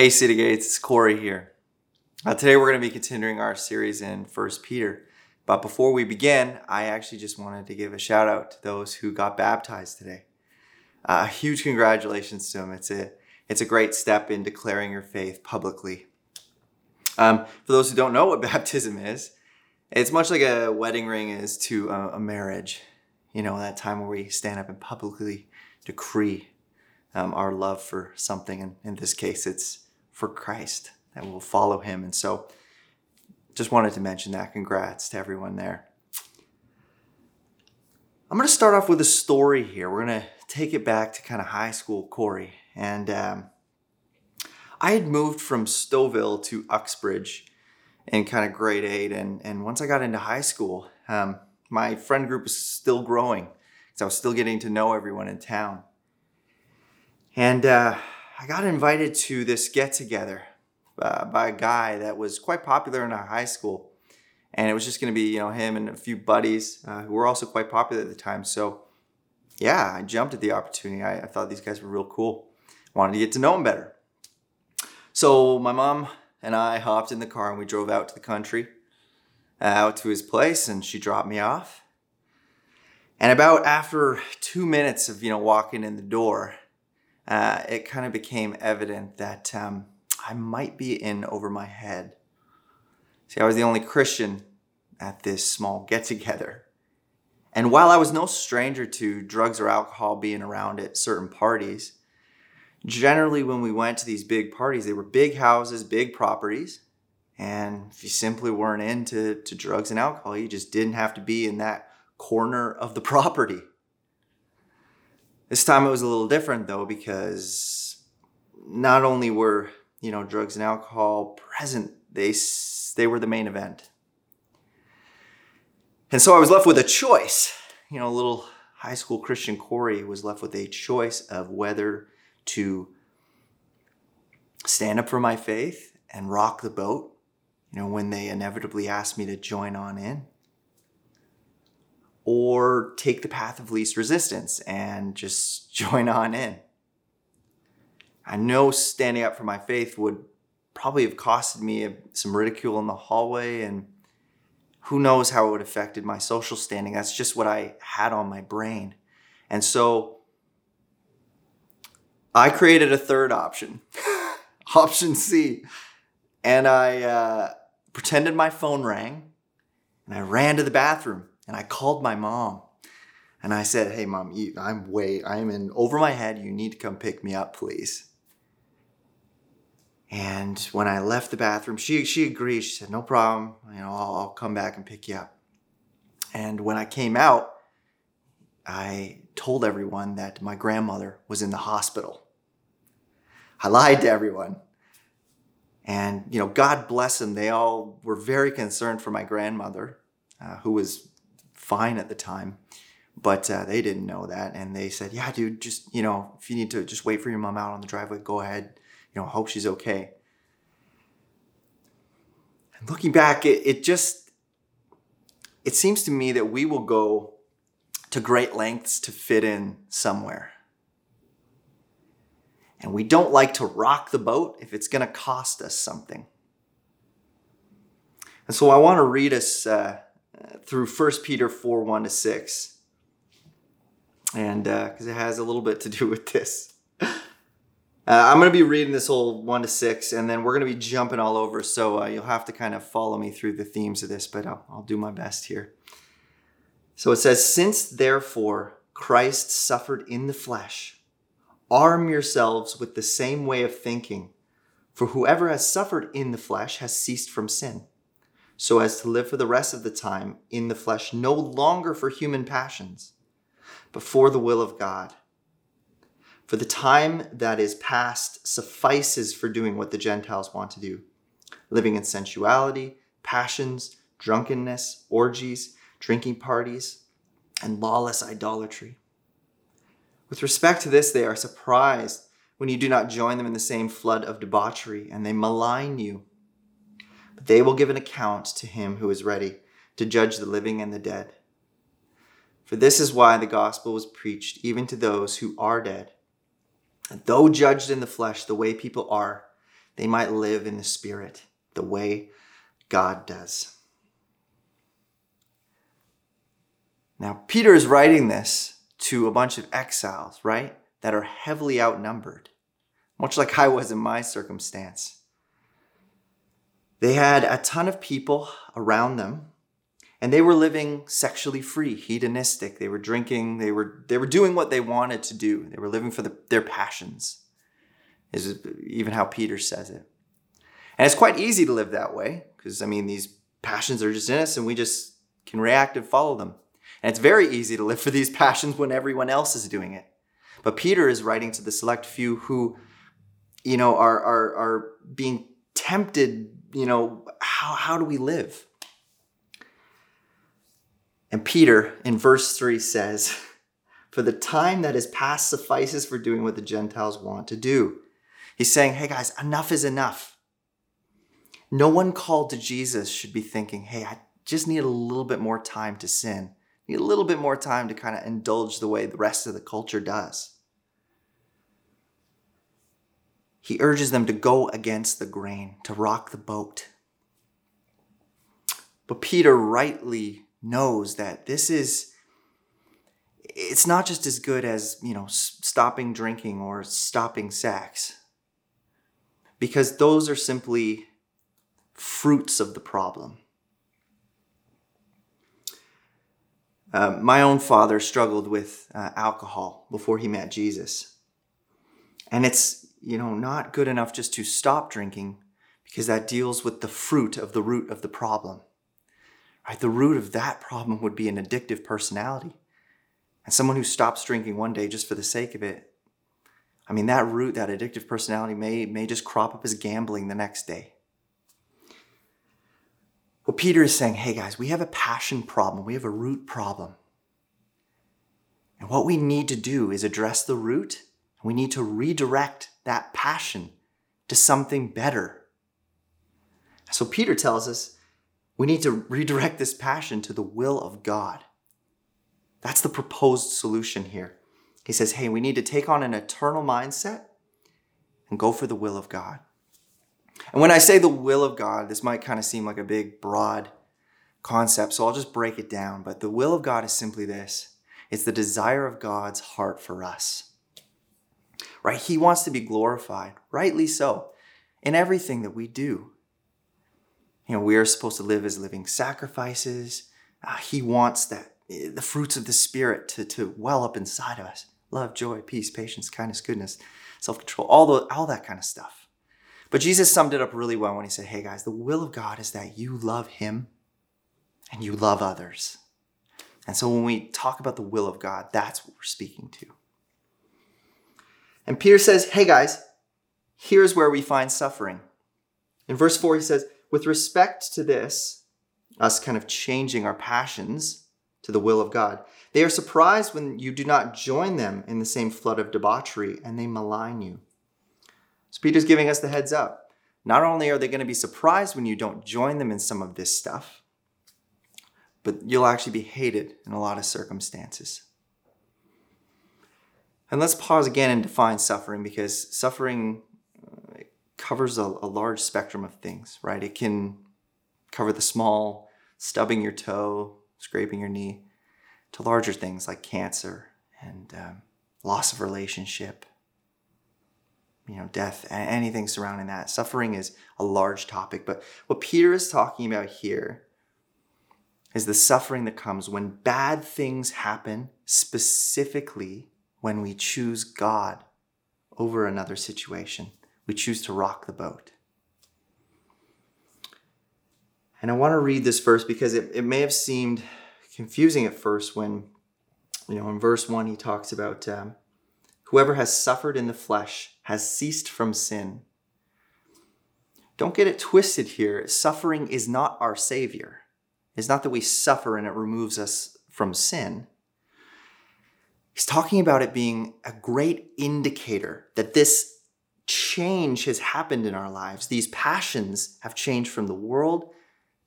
Hey, City Gates, it's Corey here. Uh, today we're going to be continuing our series in First Peter. But before we begin, I actually just wanted to give a shout out to those who got baptized today. Uh, huge congratulations to them. It's a it's a great step in declaring your faith publicly. Um, for those who don't know what baptism is, it's much like a wedding ring is to a, a marriage. You know, that time where we stand up and publicly decree um, our love for something. And in this case, it's for Christ that will follow him. And so just wanted to mention that. Congrats to everyone there. I'm going to start off with a story here. We're going to take it back to kind of high school Corey. And um, I had moved from Stouffville to Uxbridge in kind of grade eight. And, and once I got into high school, um, my friend group was still growing because I was still getting to know everyone in town. And uh, I got invited to this get together uh, by a guy that was quite popular in our high school. And it was just going to be, you know, him and a few buddies uh, who were also quite popular at the time. So, yeah, I jumped at the opportunity. I, I thought these guys were real cool. Wanted to get to know them better. So, my mom and I hopped in the car and we drove out to the country, uh, out to his place, and she dropped me off. And about after two minutes of, you know, walking in the door, uh, it kind of became evident that um, I might be in over my head. See, I was the only Christian at this small get together. And while I was no stranger to drugs or alcohol being around at certain parties, generally when we went to these big parties, they were big houses, big properties. And if you simply weren't into to drugs and alcohol, you just didn't have to be in that corner of the property. This time it was a little different though because not only were, you know, drugs and alcohol present, they they were the main event. And so I was left with a choice. You know, little high school Christian Corey was left with a choice of whether to stand up for my faith and rock the boat, you know, when they inevitably asked me to join on in, or take the path of least resistance and just join on in. I know standing up for my faith would probably have costed me some ridicule in the hallway and who knows how it would have affected my social standing. That's just what I had on my brain. And so I created a third option, option C. And I uh, pretended my phone rang and I ran to the bathroom and I called my mom and I said, "Hey, mom, I'm way, I'm in over my head. You need to come pick me up, please." And when I left the bathroom, she she agreed. She said, "No problem. You know, I'll, I'll come back and pick you up." And when I came out, I told everyone that my grandmother was in the hospital. I lied to everyone. And, you know, God bless them. They all were very concerned for my grandmother, uh, who was fine at the time. But uh, they didn't know that. And they said, yeah, dude, just, you know, if you need to just wait for your mom out on the driveway, go ahead. You know, hope she's okay. And looking back, it, it just, it seems to me that we will go to great lengths to fit in somewhere. And we don't like to rock the boat if it's going to cost us something. And so I want to read us uh, through 1 Peter 4 1 to 6. And because uh, it has a little bit to do with this. Uh, I'm going to be reading this whole 1 to 6, and then we're going to be jumping all over. So uh, you'll have to kind of follow me through the themes of this, but I'll, I'll do my best here. So it says, Since therefore Christ suffered in the flesh, arm yourselves with the same way of thinking. For whoever has suffered in the flesh has ceased from sin so as to live for the rest of the time in the flesh, no longer for human passions, but for the will of God. For the time that is past suffices for doing what the Gentiles want to do living in sensuality, passions, drunkenness, orgies, drinking parties, and lawless idolatry. With respect to this, they are surprised when you do not join them in the same flood of debauchery, and they malign you they will give an account to him who is ready to judge the living and the dead. For this is why the gospel was preached even to those who are dead. And though judged in the flesh the way people are, they might live in the Spirit the way God does. Now, Peter is writing this to a bunch of exiles, right? That are heavily outnumbered, much like I was in my circumstance. They had a ton of people around them and they were living sexually free, hedonistic. They were drinking, they were they were doing what they wanted to do. They were living for the, their passions. Is even how Peter says it. And it's quite easy to live that way because I mean these passions are just in us and we just can react and follow them. And it's very easy to live for these passions when everyone else is doing it. But Peter is writing to the select few who you know are are are being tempted, you know, how how do we live? And Peter in verse 3 says, For the time that is past suffices for doing what the Gentiles want to do. He's saying, Hey guys, enough is enough. No one called to Jesus should be thinking, Hey, I just need a little bit more time to sin. I need a little bit more time to kind of indulge the way the rest of the culture does. He urges them to go against the grain, to rock the boat. But Peter rightly knows that this is it's not just as good as you know stopping drinking or stopping sex. Because those are simply fruits of the problem. Uh, my own father struggled with uh, alcohol before he met jesus. And it's you know not good enough just to stop drinking because that deals with the fruit of the root of the problem Right? The root of that problem would be an addictive personality. And someone who stops drinking one day just for the sake of it, I mean, that root, that addictive personality may, may just crop up as gambling the next day. Well, Peter is saying, hey guys, we have a passion problem, we have a root problem. And what we need to do is address the root. We need to redirect that passion to something better. So Peter tells us we need to redirect this passion to the will of God. That's the proposed solution here. He says, hey, we need to take on an eternal mindset and go for the will of God. And when I say the will of God, this might kind of seem like a big, broad concept, so I'll just break it down. But the will of God is simply this it's the desire of God's heart for us. Right? He wants to be glorified, rightly so, in everything that we do. You know, we are supposed to live as living sacrifices. Uh, he wants that eh, the fruits of the Spirit to, to well up inside of us love, joy, peace, patience, kindness, goodness, self control, all, the, all that kind of stuff. But Jesus summed it up really well when he said, Hey guys, the will of God is that you love Him and you love others. And so when we talk about the will of God, that's what we're speaking to. And Peter says, Hey guys, here's where we find suffering. In verse 4, he says, with respect to this, us kind of changing our passions to the will of God, they are surprised when you do not join them in the same flood of debauchery and they malign you. So Peter's giving us the heads up. Not only are they going to be surprised when you don't join them in some of this stuff, but you'll actually be hated in a lot of circumstances. And let's pause again and define suffering because suffering covers a, a large spectrum of things, right? It can cover the small, stubbing your toe, scraping your knee, to larger things like cancer and um, loss of relationship, you know, death, anything surrounding that. Suffering is a large topic, but what Peter is talking about here is the suffering that comes when bad things happen, specifically when we choose God over another situation we choose to rock the boat. And I want to read this verse because it, it may have seemed confusing at first when, you know, in verse 1, he talks about um, whoever has suffered in the flesh has ceased from sin. Don't get it twisted here. Suffering is not our Savior. It's not that we suffer and it removes us from sin. He's talking about it being a great indicator that this change has happened in our lives. These passions have changed from the world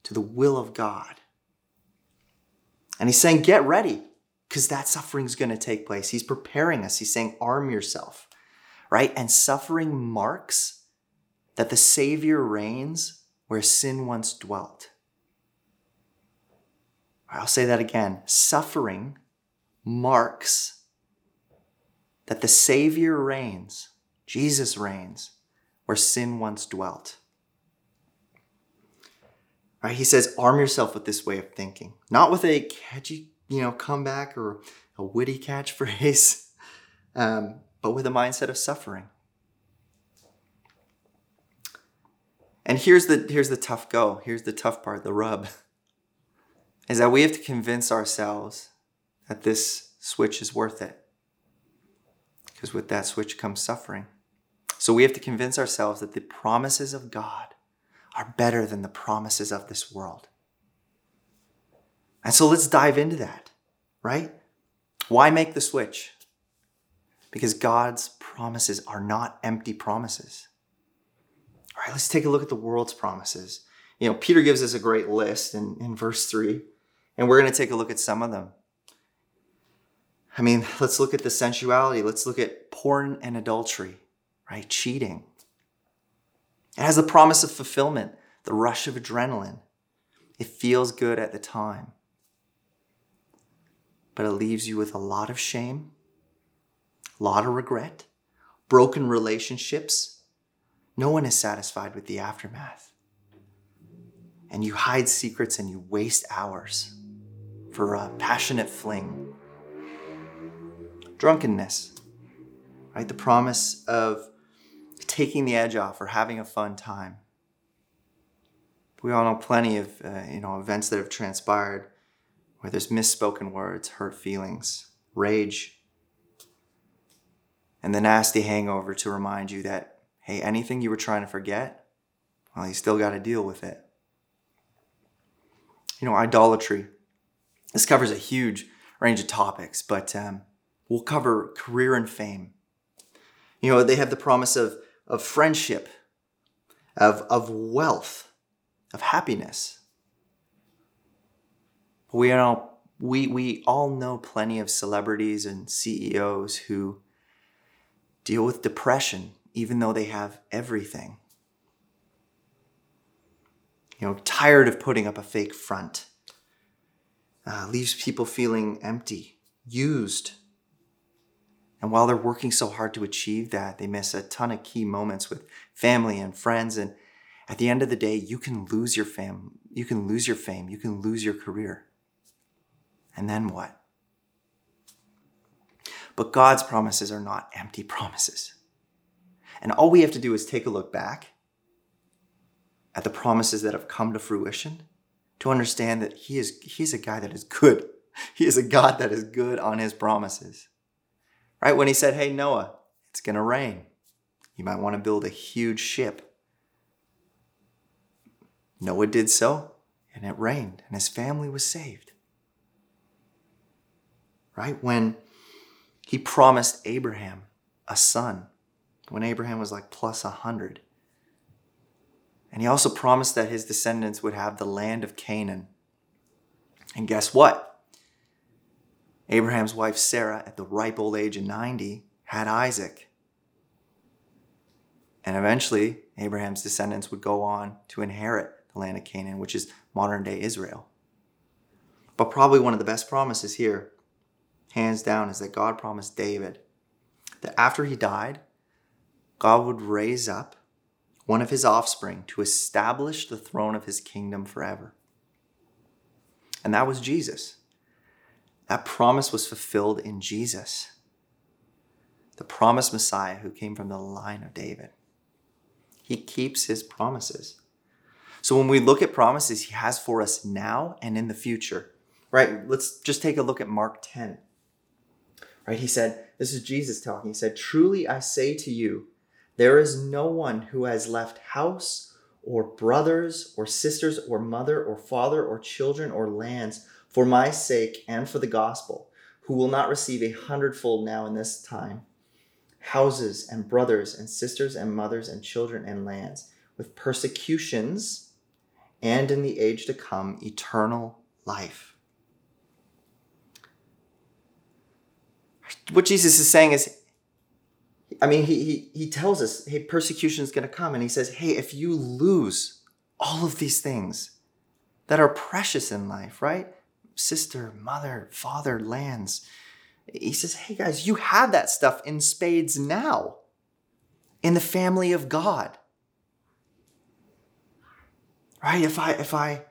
to the will of God. And he's saying, get ready, because that suffering is going to take place. He's preparing us. He's saying, arm yourself, right? And suffering marks that the Savior reigns where sin once dwelt. I'll say that again. Suffering marks that the Savior reigns, Jesus reigns, where sin once dwelt. Right? He says, arm yourself with this way of thinking, not with a catchy, you know, comeback or a witty catchphrase, um, but with a mindset of suffering. And here's the here's the tough go. Here's the tough part, the rub. Is that we have to convince ourselves that this switch is worth it. Because with that switch comes suffering. So we have to convince ourselves that the promises of God are better than the promises of this world. And so let's dive into that, right? Why make the switch? Because God's promises are not empty promises. All right, let's take a look at the world's promises. You know, Peter gives us a great list in, in verse 3, and we're going to take a look at some of them. I mean, let's look at the sensuality. Let's look at porn and adultery, right? Cheating. It has the promise of fulfillment, the rush of adrenaline. It feels good at the time, but it leaves you with a lot of shame, a lot of regret, broken relationships. No one is satisfied with the aftermath. And you hide secrets and you waste hours for a passionate fling. Drunkenness, right? The promise of taking the edge off or having a fun time. We all know plenty of uh, you know events that have transpired where there's misspoken words, hurt feelings, rage, and the nasty hangover to remind you that hey, anything you were trying to forget, well, you still got to deal with it. You know, idolatry. This covers a huge range of topics, but um, we'll cover career and fame. You know, they have the promise of of friendship, of, of wealth, of happiness. We, all, we, we all know plenty of celebrities and CEOs who deal with depression even though they have everything. You know, tired of putting up a fake front. Uh, leaves people feeling empty, used, and while they're working so hard to achieve that, they miss a ton of key moments with family and friends. And at the end of the day, you can lose your fam, you can lose your fame, you can lose your career. And then what? But God's promises are not empty promises. And all we have to do is take a look back at the promises that have come to fruition to understand that he is he's a guy that is good. He is a God that is good on his promises. Right? When he said, Hey, Noah, it's going to rain. You might want to build a huge ship. Noah did so, and it rained, and his family was saved. Right? When he promised Abraham a son, when Abraham was like plus a hundred. And he also promised that his descendants would have the land of Canaan. And guess what? Abraham's wife Sarah, at the ripe old age of 90, had Isaac. And eventually, Abraham's descendants would go on to inherit the land of Canaan, which is modern day Israel. But probably one of the best promises here, hands down, is that God promised David that after he died, God would raise up one of his offspring to establish the throne of his kingdom forever. And that was Jesus. That promise was fulfilled in Jesus, the promised Messiah who came from the line of David. He keeps his promises. So when we look at promises he has for us now and in the future, right? Let's just take a look at Mark 10. Right? He said, this is Jesus talking. He said, Truly I say to you, there is no one who has left house or brothers or sisters or mother or father or children or lands for my sake and for the gospel, who will not receive a hundredfold now in this time houses and brothers and sisters and mothers and children and lands, with persecutions, and in the age to come, eternal life. What Jesus is saying is, I mean, he, he, he tells us, hey, persecution is going to come. And he says, hey, if you lose all of these things that are precious in life, right? Sister, mother, father, lands. He says, hey, guys, you have that stuff in spades now in the family of God. Right? If I, if I,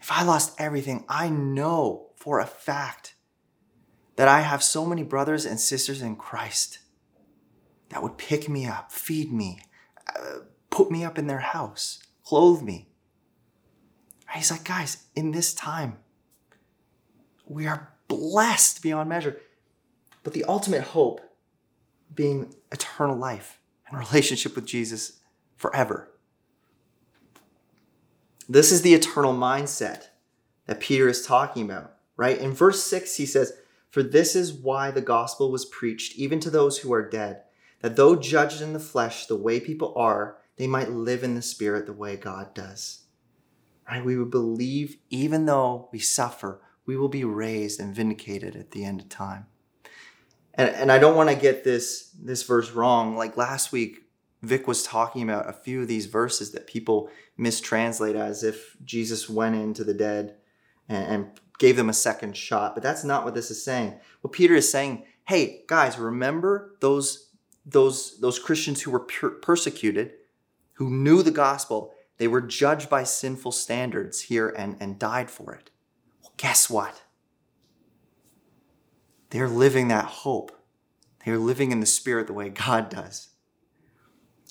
if I lost everything, I know for a fact that I have so many brothers and sisters in Christ that would pick me up, feed me, uh, put me up in their house, clothe me. He's like, guys, in this time, we are blessed beyond measure. But the ultimate hope being eternal life and relationship with Jesus forever. This is the eternal mindset that Peter is talking about, right? In verse 6, he says, For this is why the gospel was preached even to those who are dead that though judged in the flesh the way people are, they might live in the spirit the way God does. Right? We would believe even though we suffer, we will be raised and vindicated at the end of time. And, and I don't want to get this, this verse wrong. Like last week, Vic was talking about a few of these verses that people mistranslate as if Jesus went into the dead and, and gave them a second shot. But that's not what this is saying. What Peter is saying, hey, guys, remember those those, those Christians who were per- persecuted, who knew the gospel, they were judged by sinful standards here and, and died for it. Guess what? They're living that hope. They're living in the Spirit the way God does.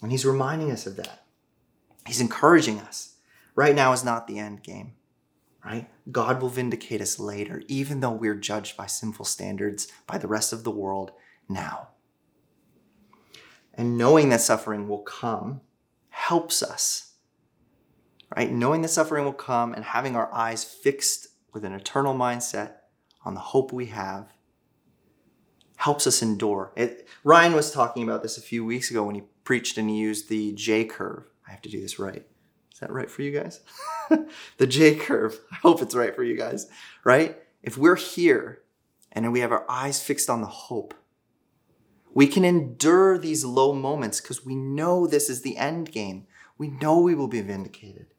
And He's reminding us of that. He's encouraging us. Right now is not the end game, right? God will vindicate us later, even though we're judged by sinful standards by the rest of the world now and knowing that suffering will come helps us. Right? Knowing that suffering will come and having our eyes fixed with an eternal mindset on the hope we have helps us endure. It, Ryan was talking about this a few weeks ago when he preached and he used the J curve. I have to do this right. Is that right for you guys? the J curve. I hope it's right for you guys, right? If we're here and we have our eyes fixed on the hope, we can endure these low moments because we know this is the end game. We know we will be vindicated.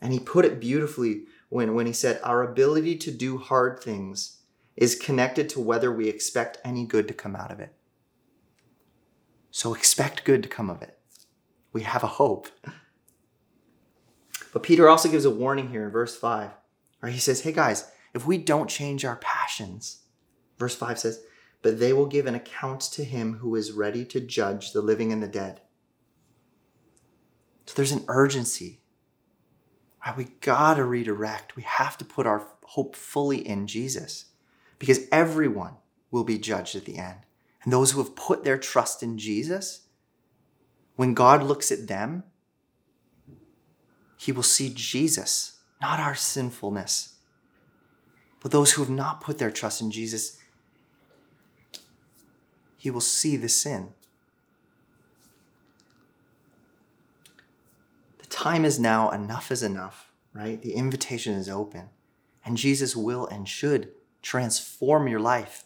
And he put it beautifully when, when he said, Our ability to do hard things is connected to whether we expect any good to come out of it. So expect good to come of it. We have a hope. But Peter also gives a warning here in verse 5, where he says, Hey guys, if we don't change our passions, verse 5 says, but they will give an account to him who is ready to judge the living and the dead. So there's an urgency. Ah, we gotta redirect. We have to put our hope fully in Jesus because everyone will be judged at the end. And those who have put their trust in Jesus, when God looks at them, he will see Jesus, not our sinfulness. But those who have not put their trust in Jesus, he will see the sin. The time is now, enough is enough, right? The invitation is open. And Jesus will and should transform your life,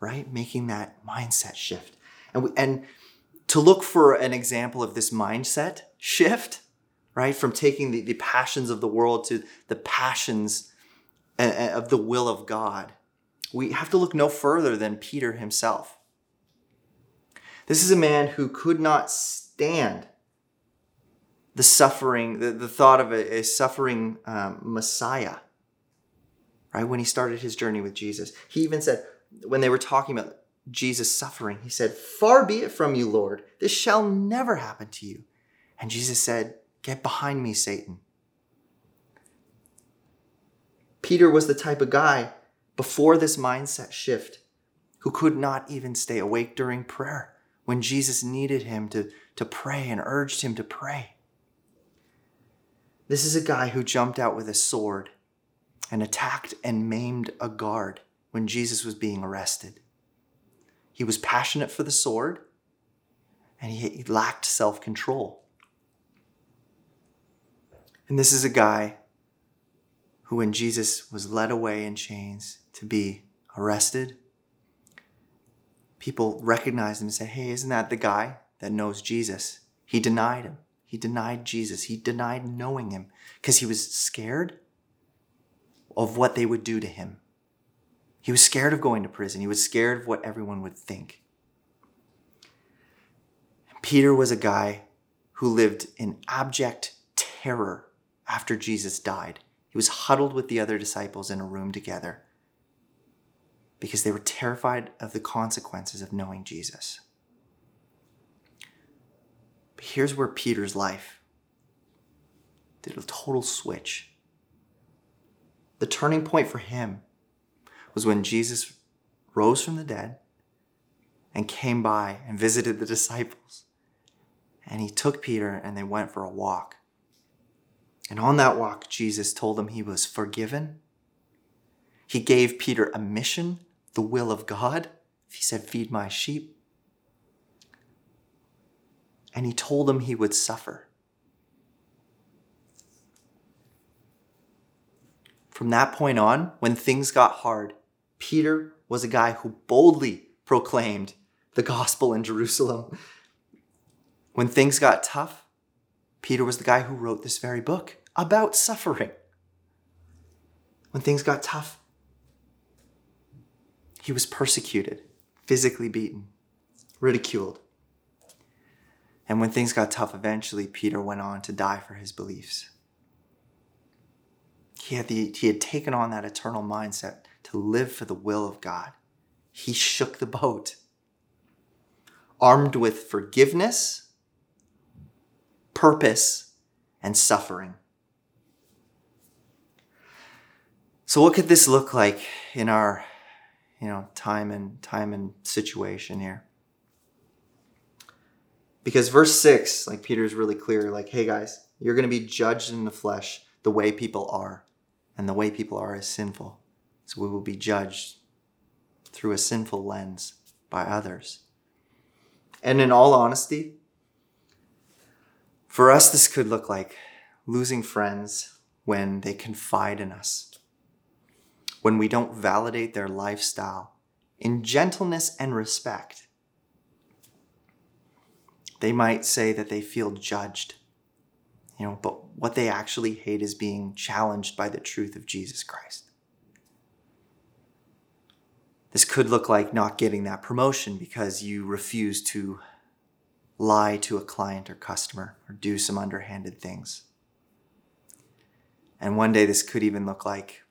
right? Making that mindset shift. And, we, and to look for an example of this mindset shift, right? From taking the, the passions of the world to the passions uh, uh, of the will of God, we have to look no further than Peter himself. This is a man who could not stand the suffering, the, the thought of a, a suffering um, Messiah, right? When he started his journey with Jesus, he even said, when they were talking about Jesus suffering, he said, Far be it from you, Lord, this shall never happen to you. And Jesus said, Get behind me, Satan. Peter was the type of guy before this mindset shift who could not even stay awake during prayer when Jesus needed him to, to pray and urged him to pray. This is a guy who jumped out with a sword and attacked and maimed a guard when Jesus was being arrested. He was passionate for the sword and he, lacked self control. And this is a guy who, when Jesus was led away in chains to be arrested, people recognized him and said, Hey, isn't that the guy that knows Jesus? He denied him. He denied Jesus. He denied knowing him because he was scared of what they would do to him. He was scared of going to prison. He was scared of what everyone would think. Peter was a guy who lived in abject terror after Jesus died. He was huddled with the other disciples in a room together because they were terrified of the consequences of knowing Jesus. But here's where Peter's life did a total switch. The turning point for him was when Jesus rose from the dead and came by and visited the disciples. And he took Peter and they went for a walk. And on that walk, Jesus told him he was forgiven. He gave Peter a mission, the will of God. He said, Feed my sheep. And he told them he would suffer. From that point on, when things got hard, Peter was a guy who boldly proclaimed the gospel in Jerusalem. When things got tough, Peter was the guy who wrote this very book about suffering. When things got tough, he was persecuted, physically beaten, ridiculed. And when things got tough, eventually Peter went on to die for his beliefs. He had, the, he had taken on that eternal mindset to live for the will of God. He shook the boat. Armed with forgiveness purpose, and suffering. So what could this look like in our you know time and time and situation here? Because verse 6, like Peter is really clear like hey guys, you're going to be judged in the flesh the way people are, and the way people are is sinful. So we will be judged through a sinful lens by others. And in all honesty, for us, this could look like losing friends when they confide in us, when we don't validate their lifestyle in gentleness and respect. They might say that they feel judged, you know, but what they actually hate is being challenged by the truth of Jesus Christ. This could look like not getting that promotion because you refuse to lie to a client or customer or do some underhanded things. And one day this could even look like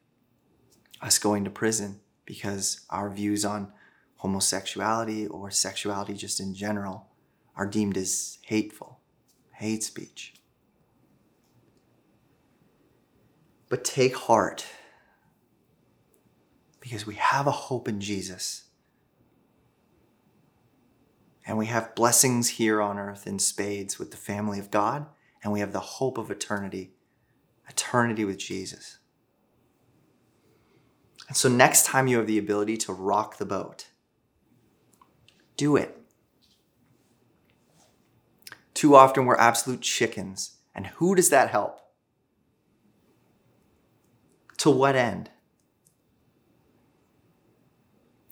us going to prison because our views on homosexuality or sexuality just in general are deemed as hateful, hate speech. But take heart because we have a hope in Jesus and we have blessings here on earth in spades with the family of God, and we have the hope of eternity, eternity with Jesus. And so, next time you have the ability to rock the boat, do it. Too often we're absolute chickens. And who does that help? To what end?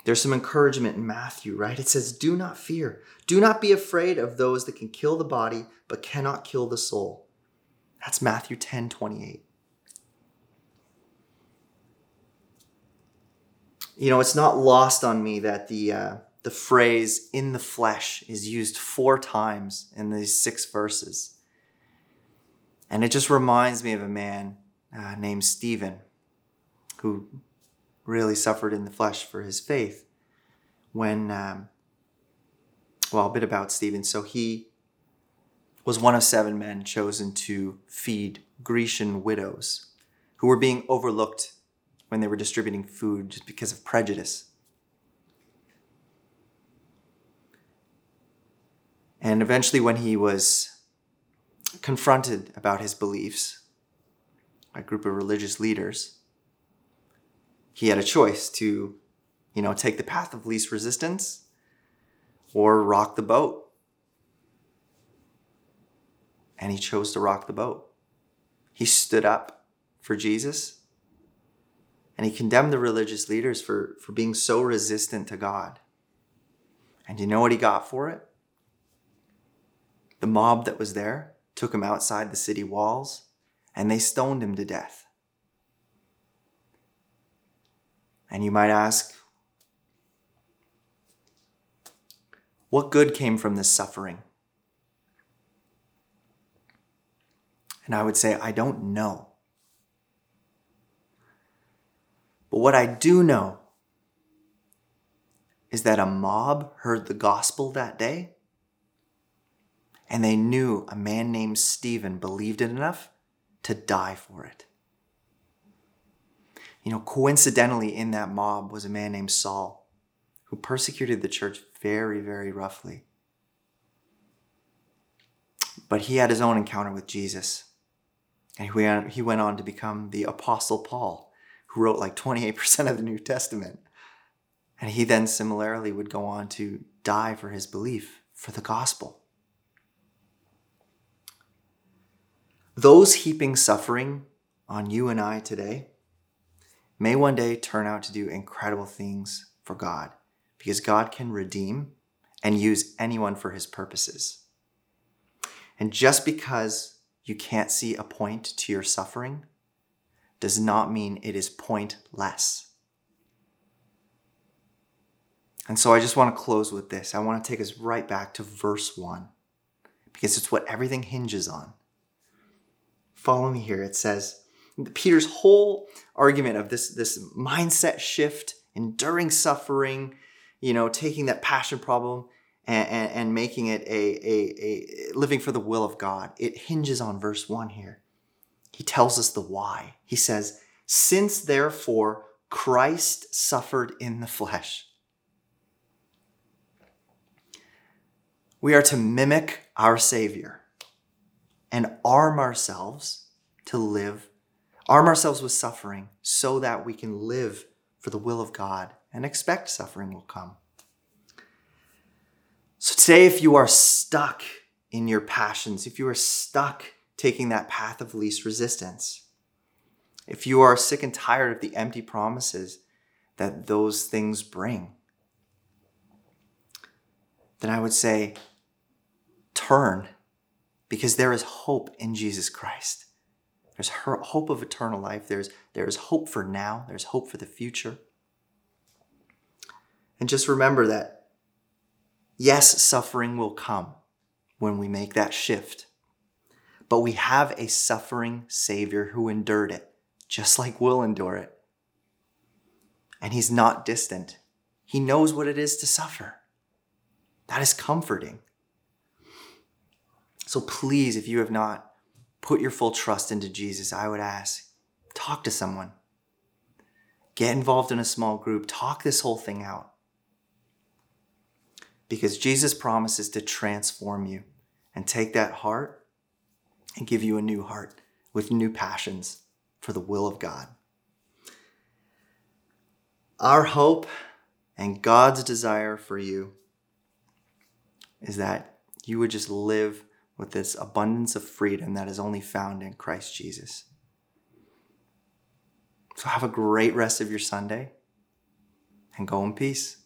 There's some encouragement in Matthew, right? It says, Do not fear. Do not be afraid of those that can kill the body, but cannot kill the soul. That's Matthew 10 28. You know, it's not lost on me that the, uh, the phrase in the flesh is used four times in these six verses. And it just reminds me of a man uh, named Stephen who really suffered in the flesh for his faith when, um, well, a bit about Stephen. So he was one of seven men chosen to feed Grecian widows who were being overlooked when they were distributing food just because of prejudice. And eventually, when he was confronted about his beliefs by a group of religious leaders, he had a choice to, you know, take the path of least resistance or rock the boat. And he chose to rock the boat. He stood up for Jesus and he condemned the religious leaders for, for being so resistant to God. And you know what he got for it? The mob that was there took him outside the city walls and they stoned him to death. And you might ask, what good came from this suffering? And I would say, I don't know. But what I do know is that a mob heard the gospel that day and they knew a man named Stephen believed it enough to die for it. You know, coincidentally, in that mob was a man named Saul who persecuted the church very, very roughly. But he had his own encounter with Jesus. And he went on to become the Apostle Paul, who wrote like 28% of the New Testament. And he then similarly would go on to die for his belief, for the gospel. Those heaping suffering on you and I today may one day turn out to do incredible things for God because God can redeem and use anyone for his purposes. And just because you can't see a point to your suffering does not mean it is pointless. And so I just want to close with this. I want to take us right back to verse 1 because it's what everything hinges on. Follow me here. It says, Peter's whole argument of this, this mindset shift, enduring suffering, you know, taking that passion problem and, and, and making it a, a, a living for the will of God, it hinges on verse 1 here. He tells us the why. He says, Since therefore Christ suffered in the flesh, we are to mimic our Savior and arm ourselves to live, arm ourselves with suffering so that we can live for the will of God and expect suffering will come. So, today, if you are stuck in your passions, if you are stuck taking that path of least resistance, if you are sick and tired of the empty promises that those things bring, then I would say turn because there is hope in Jesus Christ. There's hope of eternal life. There's, there's hope for now. There's hope for the future. And just remember that, yes, suffering will come when we make that shift. But we have a suffering Savior who endured it, just like we'll endure it. And He's not distant. He knows what it is to suffer. That is comforting. So please, if you have not put your full trust into Jesus, I would ask talk to someone. Get involved in a small group. Talk this whole thing out. Because Jesus promises to transform you and take that heart and give you a new heart with new passions for the will of God. Our hope and God's desire for you is that you would just live with this abundance of freedom that is only found in Christ Jesus. So have a great rest of your Sunday and go in peace.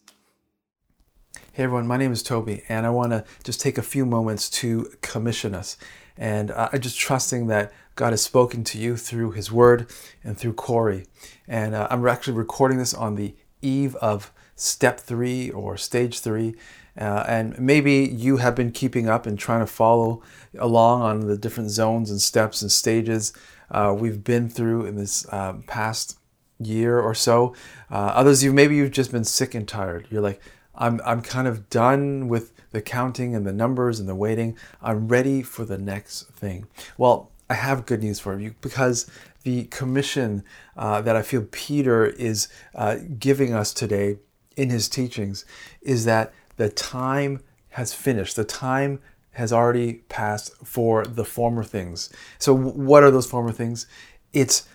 Hey everyone, my name is Toby, and I want to just take a few moments to commission us. And I'm just trusting that God has spoken to you through His Word and through Corey. And uh, I'm actually recording this on the eve of step three or stage three. Uh, and maybe you have been keeping up and trying to follow along on the different zones and steps and stages uh, we've been through in this uh, past year or so. Uh, others, you maybe you've just been sick and tired. You're like, I'm, I'm kind of done with the counting and the numbers and the waiting. I'm ready for the next thing. Well, I have good news for you because the commission uh, that I feel Peter is uh, giving us today in his teachings is that the time has finished. The time has already passed for the former things. So, what are those former things? It's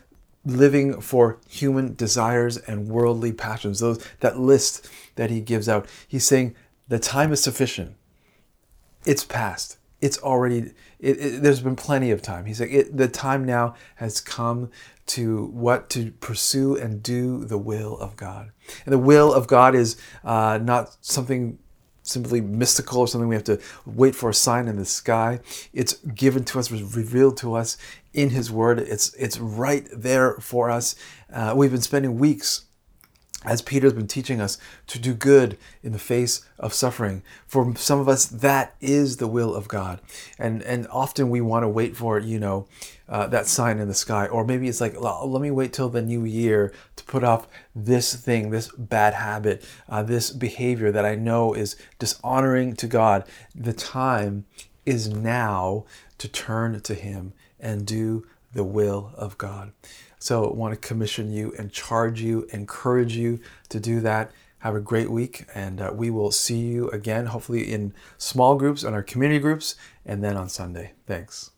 living for human desires and worldly passions. Those that list that he gives out. He's saying the time is sufficient. It's past. It's already. It, it, there's been plenty of time. He's like the time now has come to what to pursue and do the will of God. And the will of God is uh, not something simply mystical or something we have to wait for a sign in the sky. It's given to us, was revealed to us in His Word. It's it's right there for us. Uh, we've been spending weeks as Peter's been teaching us to do good in the face of suffering. For some of us, that is the will of God. And and often we want to wait for, you know, uh, that sign in the sky. Or maybe it's like, let me wait till the new year to put off this thing, this bad habit, uh, this behavior that I know is dishonoring to God. The time is now to turn to Him and do the will of God. So I want to commission you and charge you, encourage you to do that. Have a great week, and uh, we will see you again, hopefully in small groups, on our community groups, and then on Sunday. Thanks.